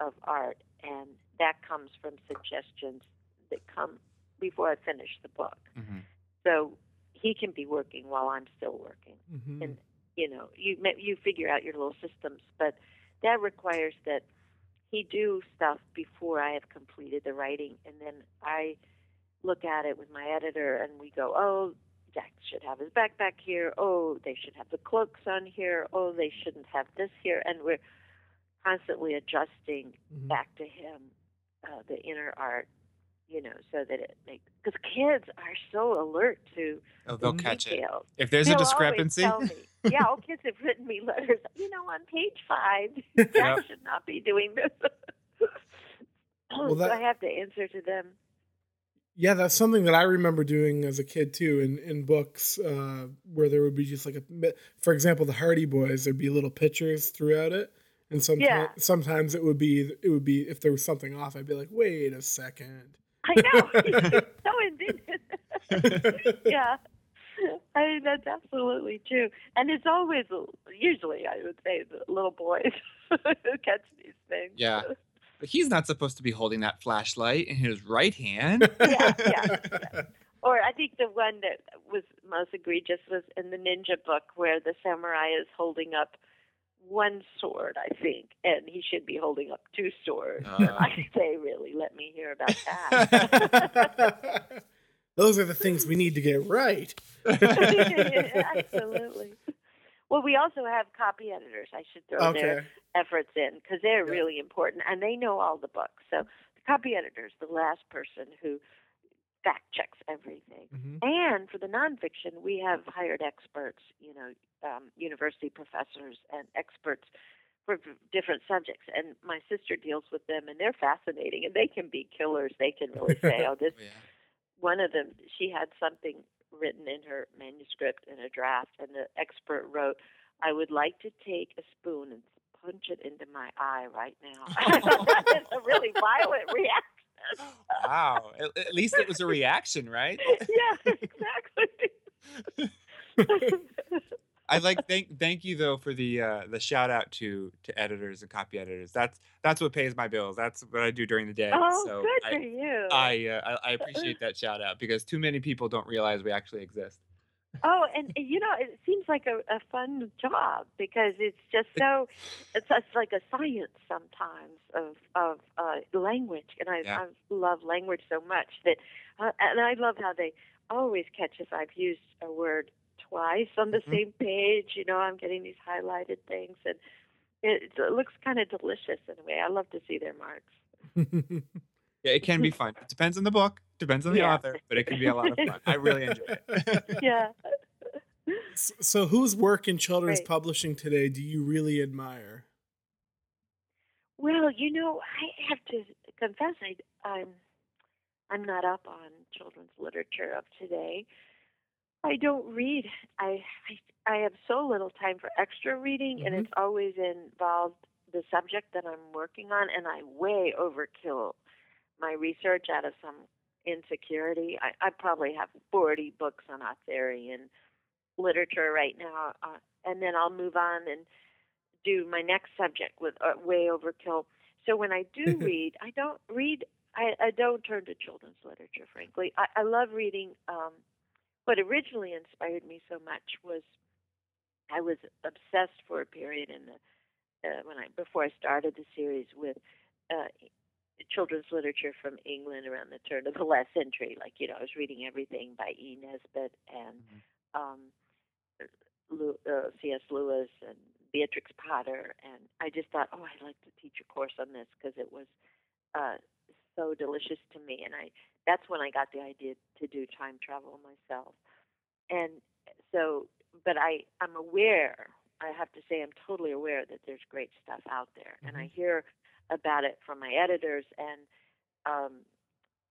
of art, and that comes from suggestions that come before I finish the book. hmm So he can be working while I'm still working. Mhm. And you know, you you figure out your little systems, but that requires that he do stuff before I have completed the writing, and then I look at it with my editor, and we go, oh. Jack should have his backpack here. Oh, they should have the cloaks on here. Oh, they shouldn't have this here. And we're constantly adjusting Mhm. back to him uh, the inner art, you know, so that it makes because kids are so alert to Oh, they'll catch it. details. If there's They'll a discrepancy, yeah, all kids have written me letters. You know, on page five, [LAUGHS] Jack Yep. should not be doing this. Well, [LAUGHS] so I have to answer to them. Yeah, that's something that I remember doing as a kid too. In in books, uh, where there would be just like a, for example, the Hardy Boys. There'd be little pictures throughout it, and sometimes Yeah. sometimes it would be it would be if there was something off, I'd be like, wait a second. [LAUGHS] I know. [LAUGHS] so indignant. [LAUGHS] yeah. I mean, that's absolutely true. And it's always, usually, I would say, the little boys who catch these things. Yeah. But he's not supposed to be holding that flashlight in his right hand. [LAUGHS] yeah, yeah, yeah. [LAUGHS] Or I think the one that was most egregious was in the ninja book where the samurai is holding up one sword, I think, and he should be holding up two swords. Uh. [LAUGHS] I say, really, let me hear about that. Those are the things we need to get right. Absolutely. Well, we also have copy editors. I should throw their efforts in because they're Yeah. really important and they know all the books. So the copy editor is the last person who fact checks everything. Mhm. And for the nonfiction, we have hired experts, you know, um, university professors and experts for different subjects. And my sister deals with them, and they're fascinating. And they can be killers. They can really say, [LAUGHS] "Oh, this." Yeah. One of them, she had something written in her manuscript in a draft, and the expert wrote, "I would like to take a spoon and punch it into my eye right now." [LAUGHS] It's a really [LAUGHS] violent reaction. Wow. At, at least it was a reaction, right? [LAUGHS] yeah, exactly. I like thank thank you though for the uh the shout out to to editors and copy editors. That's that's what pays my bills. That's what I do during the day. oh, so good for I you. I, uh, I I appreciate that shout out because too many people don't realize we actually exist. oh, and and, you know, it seems like a, a fun job because it's just so it's, it's like a science sometimes of of uh, language, and I, Yeah. I love language so much that, uh, and I love how they always catch if I've used a word twice on the Mhm. same page. You know, I'm getting these highlighted things, and it, it looks kind of delicious in a way. I love to see their marks. [LAUGHS] Yeah, it can be fun. It depends on the book, depends on the Yeah. author, but it can be a lot of fun. I really enjoy it. [LAUGHS] [LAUGHS] Yeah. S- so, whose work in children's Right. publishing today do you really admire? Well, you know, I have to confess, I, I'm I'm not up on children's literature of today. I don't read. I I, I have so little time for extra reading, and Mhm. it's always involved the subject that I'm working on, and I way overkill my research out of some insecurity. I, I probably have 40 books on Arthurian literature right now, uh, and then I'll move on and do my next subject with uh, way overkill. So when I do read, I don't read. I, I don't turn to children's literature, frankly. I, I love reading. Um, what originally inspired me so much was I was obsessed for a period in the uh, when I before I started the series with uh, children's literature from England around the turn of the last century. Like you know, I was reading everything by E. Nesbit and um, Lew- uh, C.S. Lewis and Beatrix Potter, and I just thought, oh, I'd like to teach a course on this because it was uh, so delicious to me, and I that's when I got the idea to do time travel myself, and so, but I I'm aware. I have to say, I'm totally aware that there's great stuff out there, and I hear about it from my editors, and um,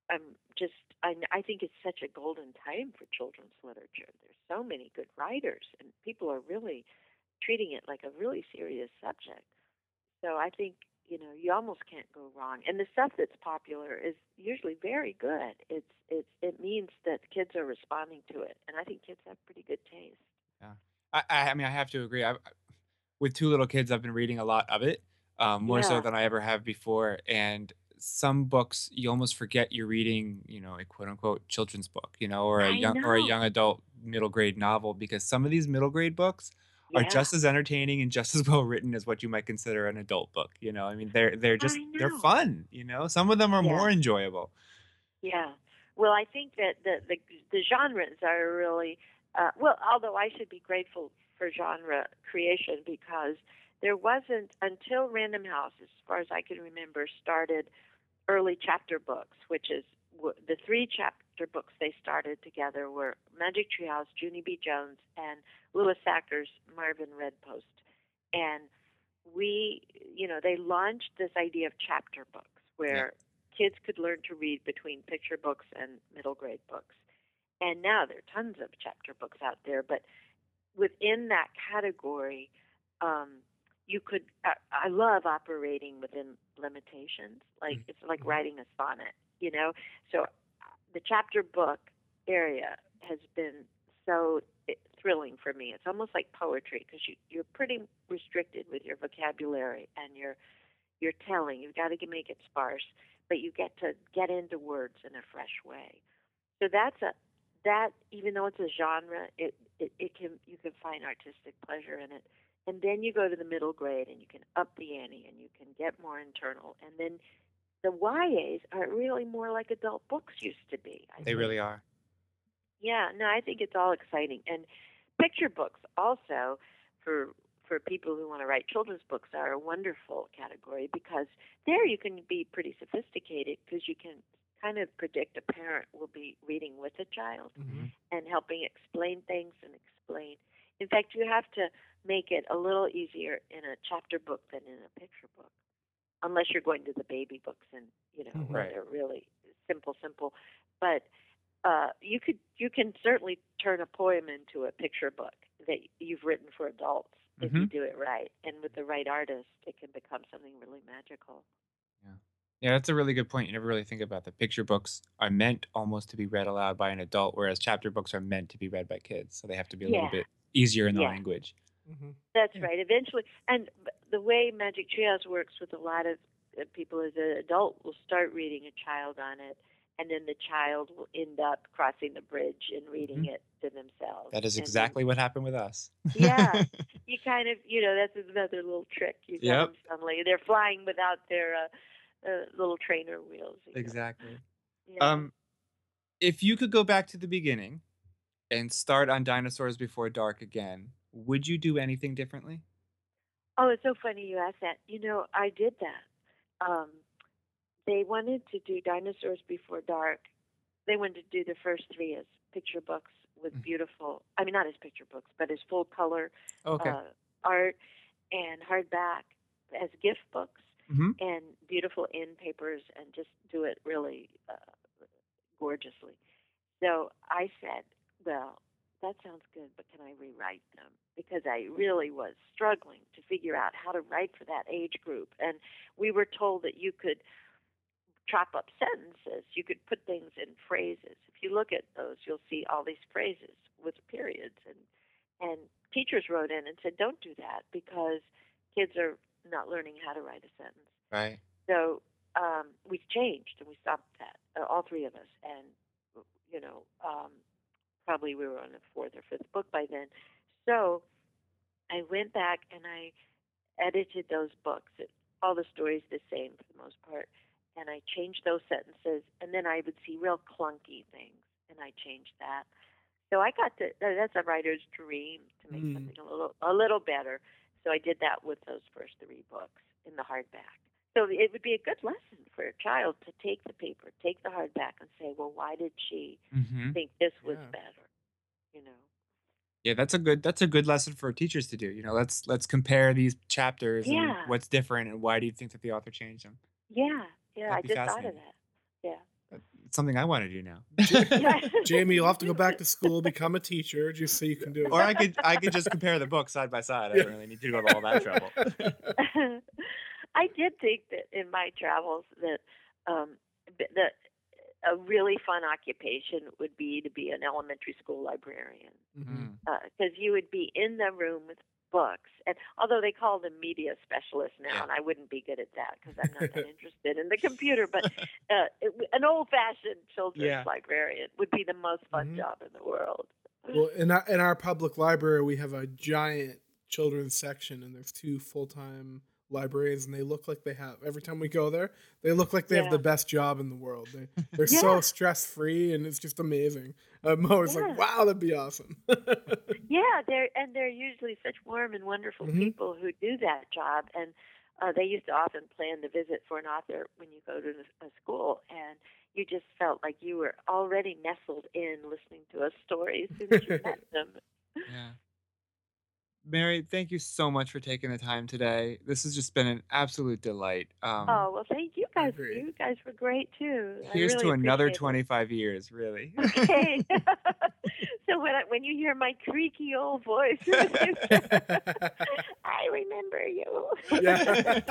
I'm just I, I think it's such a golden time for children's literature. There's so many good writers, and people are really treating it like a really serious subject. So I think you know you almost can't go wrong. And the stuff that's popular is usually very good. It's it's it means that kids are responding to it, and I think kids have pretty good taste. yeah I I mean, I have to agree. I, with two little kids, I've been reading a lot of it, um, more so than I ever have before. And some books, you almost forget you're reading, you know, a quote unquote children's book, you know, or a I young or a young adult middle grade novel, because some of these middle grade books are just as entertaining and just as [LAUGHS] well written as what you might consider an adult book. You know, I mean, they're they're just they're fun. You know, some of them are more enjoyable. Yeah. Well, I think that the the, the genres are really uh, well. Although I should be grateful for genre creation because there wasn't until Random House, as far as I can remember, started early chapter books, which is the three chapter books they started together were Magic Tree House, Junie B. Jones, and Louis Sachar's Marvin Redpost, and we, you know, they launched this idea of chapter books where kids could learn to read between picture books and middle grade books. And now there are tons of chapter books out there, but within that category, um, you could. I, I love operating within limitations. Like it's like writing a sonnet, you know. So uh, the chapter book area has been so eh, thrilling for me. It's almost like poetry because you, you're pretty restricted with your vocabulary and your your telling. You've got to make it sparse, but you get to get into words in a fresh way. So that's a that even though it's a genre, it, it, it can you can find artistic pleasure in it. And then you go to the middle grade and you can up the ante and you can get more internal. And then the YAs are really more like adult books used to be. I They think. really are. Yeah, no, I think it's all exciting. And picture books also for for people who want to write children's books are a wonderful category because there you can be pretty sophisticated because you can kind of predict a parent will be reading with a child mm-hmm. and helping explain things and explain. In fact, you have to make it a little easier in a chapter book than in a picture book, unless you're going to the baby books and you know where Right. they're really simple, simple. But uh, you could you can certainly turn a poem into a picture book that you've written for adults if you do it right, and with the right artist, it can become something really magical. Yeah, Yeah, that's a really good point. You never really think about the Picture books are meant almost to be read aloud by an adult, whereas chapter books are meant to be read by kids. So they have to be a little bit easier in the Yeah. language. Mm-hmm. That's Yeah. right. Eventually, and the way Magic Tree House works with a lot of uh, people as an adult will start reading a child on it, and then the child will end up crossing the bridge and reading it to themselves. Mm-hmm. That is And then exactly what happened with us. Yeah. [LAUGHS] you kind of, you know, that's another little trick. You Yep. them suddenly they're flying without their uh, uh, little trainer wheels. exactly. Yeah. Um, if you could go back to the beginning and start on Dinosaurs Before Dark again, would you do anything differently? Oh, it's so funny you asked that. You know, I did that. Um, they wanted to do Dinosaurs Before Dark. They wanted to do the first three as picture books with Mm. beautiful, I mean, not as picture books, but as full color Okay. uh, art and hardback as gift books. Mhm. and beautiful in papers and just do it really uh, gorgeously. So I said, well, that sounds good, but can I rewrite them? Because I really was struggling to figure out how to write for that age group. And we were told that you could chop up sentences, you could put things in phrases. If you look at those, you'll see all these phrases with periods. And, and teachers wrote in and said, don't do that because kids are not learning how to write a sentence. Right. So um, we changed and we stopped that, uh, all three of us. And, you know, um, probably we were on the fourth or fifth book by then. So I went back and I edited those books. It, all the stories the same for the most part. And I changed those sentences. And then I would see real clunky things. And I changed that. So I got to, that's a writer's dream to make Mm. something a little, a little better. So I did that with those first three books in the hardback. So it would be a good lesson for a child to take the paper, take the hardback, and say, "Well, why did she Mm-hmm. think this was Yeah. better?" You know. Yeah, that's a good that's a good lesson for teachers to do. You know, let's let's compare these chapters Yeah. and what's different and why do you think that the author changed them. Yeah, yeah. I That'd be just thought of that. Yeah. It's something I want to do now. [LAUGHS] [LAUGHS] Jamie, you'll have to go back to school, [LAUGHS] become a teacher, just so you can do it. or I could I could just compare the books side by side. I don't really need to go to all that trouble. I did think that in my travels that um, that a really fun occupation would be to be an elementary school librarian. Because you would be in the room with books. And although they call them media specialists now, Yeah. and I wouldn't be good at that because I'm not that [LAUGHS] interested in the computer, but uh, it, an old-fashioned children's Yeah. librarian would be the most fun Mhm. job in the world. Well, in our in our public library, we have a giant children's section, and there's two full time librarians, and they look like they have every time we go there, they look like they have the best job in the world. They [LAUGHS] they're so stress free, and it's just amazing. I'm always Yeah. like, wow, that'd be awesome. [LAUGHS] Yeah, they're and they're usually such warm and wonderful Mhm. people who do that job, and uh, they used to often plan the visit for an author when you go to a school, and you just felt like you were already nestled in listening to a story as soon as you met [LAUGHS] them. Yeah. Mary, thank you so much for taking the time today. This has just been an absolute delight. Um, Oh well, thank you guys. You guys were great too. Here's really to another appreciate 25 years, really. Okay. [LAUGHS] [LAUGHS] so when I, when you hear my creaky old voice, [LAUGHS] I remember you. yeah.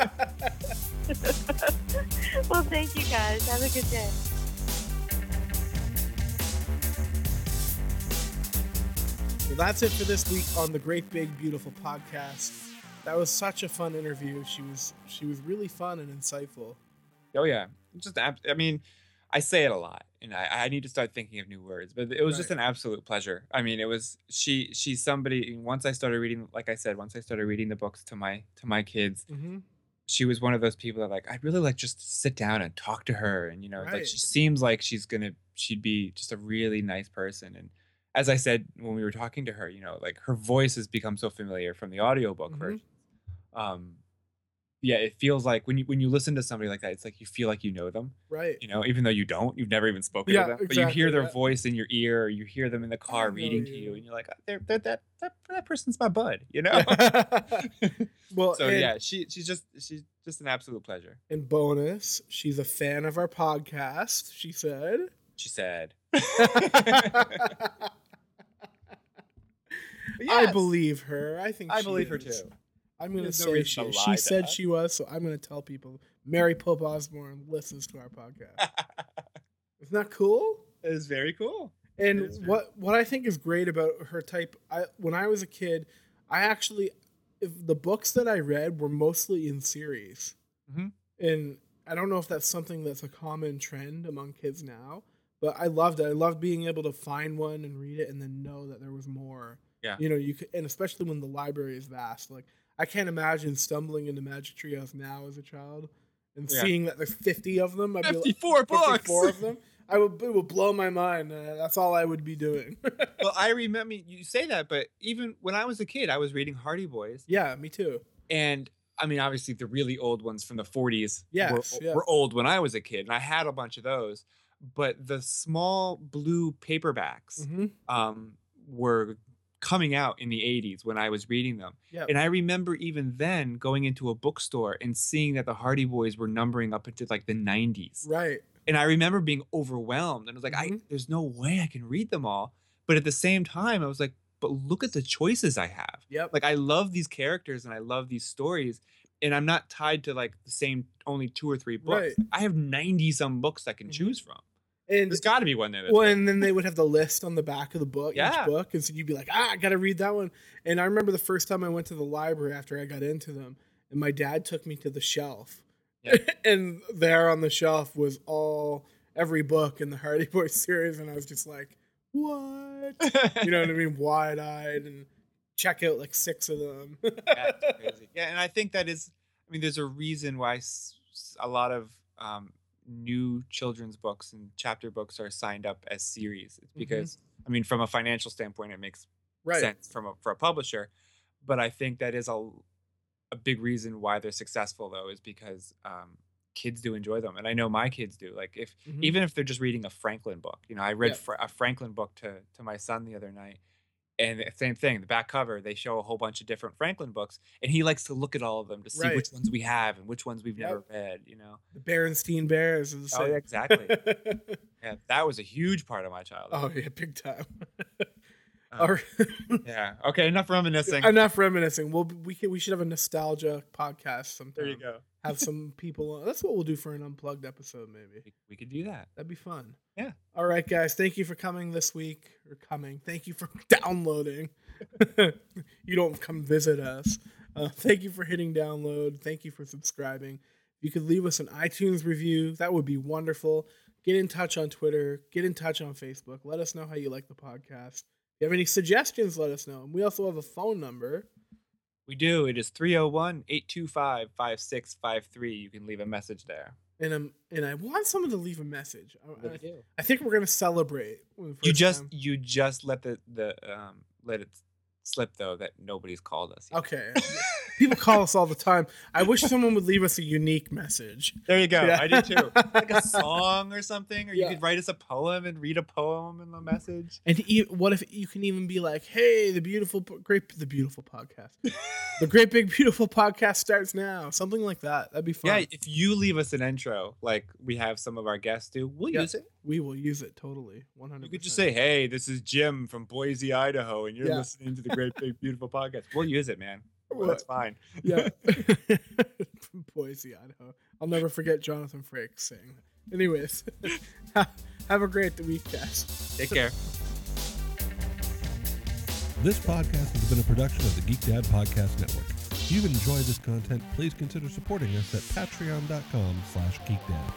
well, thank you guys. Have a good day. Well, that's it for this week on the Great Big Beautiful podcast. That was such a fun interview. She was she was really fun and insightful. Oh yeah, just I mean, I say it a lot, and I, I need to start thinking of new words. But it was just an absolute pleasure. I mean, it was she she's somebody. Once I started reading, like I said, once I started reading the books to my to my kids, Mm-hmm. she was one of those people that like I'd really like just sit down and talk to her, and you know, like she seems like she's gonna she'd be just a really nice person. And as I said when we were talking to her, you know, like her voice has become so familiar from the audiobook Mhm. version. Um, yeah, it feels like when you when you listen to somebody like that, it's like you feel like you know them Right. you know, even though you don't, you've never even spoken Yeah, to them, but you hear their voice in your ear, or you hear them in the car reading to you. and you're like, "Oh, they're, they're, that, that that person's my bud, you know. [LAUGHS] well, so yeah, she she's just she's just an absolute pleasure. and bonus, she's a fan of our podcast. She said. She said, [LAUGHS] I believe her. I think I she believe her too. I'm gonna There's no say she. She said she was, so I'm gonna tell people. Mary Pope Osborne listens to our podcast. [LAUGHS] Isn't that cool? it is very cool. And very what what I think is great about her type, I when I was a kid, I actually, if the books that I read were mostly in series, Mhm. and I don't know if that's something that's a common trend among kids now, but I loved it. I loved being able to find one and read it, and then know that there was more. Yeah. you know, you could, and especially when the library is vast. Like I can't imagine stumbling into Magic Tree House now as a child and Yeah. seeing that there's 50 of them. I'd be like, 54 books. 54 of them. I would it would blow my mind. Uh, that's all I would be doing. [LAUGHS] well, I remember you say that, but even when I was a kid, I was reading Hardy Boys, yeah, me too. and I mean, obviously, the really old ones from the 40s Yes, were, yeah. were old when I was a kid, and I had a bunch of those. But the small blue paperbacks hmm um, were coming out in the 80s when I was reading them. Yep. And I remember even then going into a bookstore and seeing that the Hardy Boys were numbering up into like the 90s. Right. And I remember being overwhelmed and I was like, I Mhm. there's no way I can read them all. But at the same time, I was like, but look at the choices I have. Yep. Like I love these characters and I love these stories. And I'm not tied to like the same only two or three books. Right. I have 90 some books I can Mhm. choose from. And There's got to be one there. Well, and then they would have the list on the back of the book, Yeah. each book, and so you'd be like, ah, I gotta read that one. And I remember the first time I went to the library after I got into them, and my dad took me to the shelf, Yeah. [LAUGHS] and there on the shelf was all every book in the Hardy Boys [LAUGHS] series, and I was just like, what? [LAUGHS] you know what I mean? Wide eyed and check out like six of them. Yeah, crazy. Yeah, and I think that is. I mean, there's a reason why a lot of um, new children's books and chapter books are signed up as series. It's because I mean, from a financial standpoint, it makes Mm-hmm. right. sense from a, for a publisher. But I think that is a a big reason why they're successful, though, is because um, kids do enjoy them, and I know my kids do. Like if Mhm. even if they're just reading a Franklin book, you know, I read Yeah. Fra- a Franklin book to to my son the other night. And the same thing, the back cover, they show a whole bunch of different Franklin books, and he likes to look at all of them to see Right. which ones we have and which ones we've Yep. never read. You know, The Berenstein Bears is the Oh, yeah, exactly. [LAUGHS] yeah, that was a huge part of my childhood. oh yeah, big time. [LAUGHS] Um, [LAUGHS] Yeah. Okay. Enough reminiscing. Enough reminiscing. We'll we can, we should have a nostalgia podcast sometime. There you go. Have some people. On. That's what we'll do for an unplugged episode. Maybe We, we could do that. that'd be fun. Yeah. All right, guys. Thank you for coming this week or coming. Thank you for [LAUGHS] downloading. [LAUGHS] you don't come visit us. Uh, thank you for hitting download. Thank you for subscribing. You could leave us an iTunes review. That would be wonderful. Get in touch on Twitter. Get in touch on Facebook. Let us know how you like the podcast. If you have any suggestions, let us know. And we also have a phone number. We do. It is 301 825 5653. You can leave a message there. And um, and I want someone to leave a message. I, I. I think we're gonna celebrate. You just time- you just let the the um let it slip though that nobody's called us. yet. okay. Uh, people call us all the time. I wish someone would leave us a unique message. There you go. Yeah. I do too. Like a [LAUGHS] song or something, or you could write us a poem and read a poem in the message. And e- what if you can even be like, "Hey, the beautiful, great, the beautiful podcast, the great big beautiful podcast starts now." Something like that. That'd be fun. Yeah, if you leave us an intro like we have some of our guests do, we'll Yeah. use it. We will use it totally. One hundred. You could just say, "Hey, this is Jim from Boise, Idaho, and you're Yeah. listening to the Great Big Beautiful Podcast." We'll use it, man. Well, That's fine. yeah. From [LAUGHS] [LAUGHS] Boise, Idaho. I'll never forget Jonathan Frakes saying that. Anyways, [LAUGHS] have a great week, guys. Take care. This podcast has been a production of the Geek Dad Podcast Network. If you've enjoyed this content, please consider supporting us at patreon.com slash geekdad.